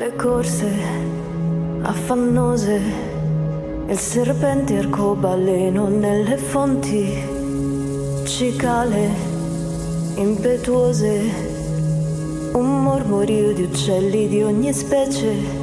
le corse affannose, il serpente arcobaleno nelle fonti, cicale impetuose, un mormorio di uccelli di ogni specie.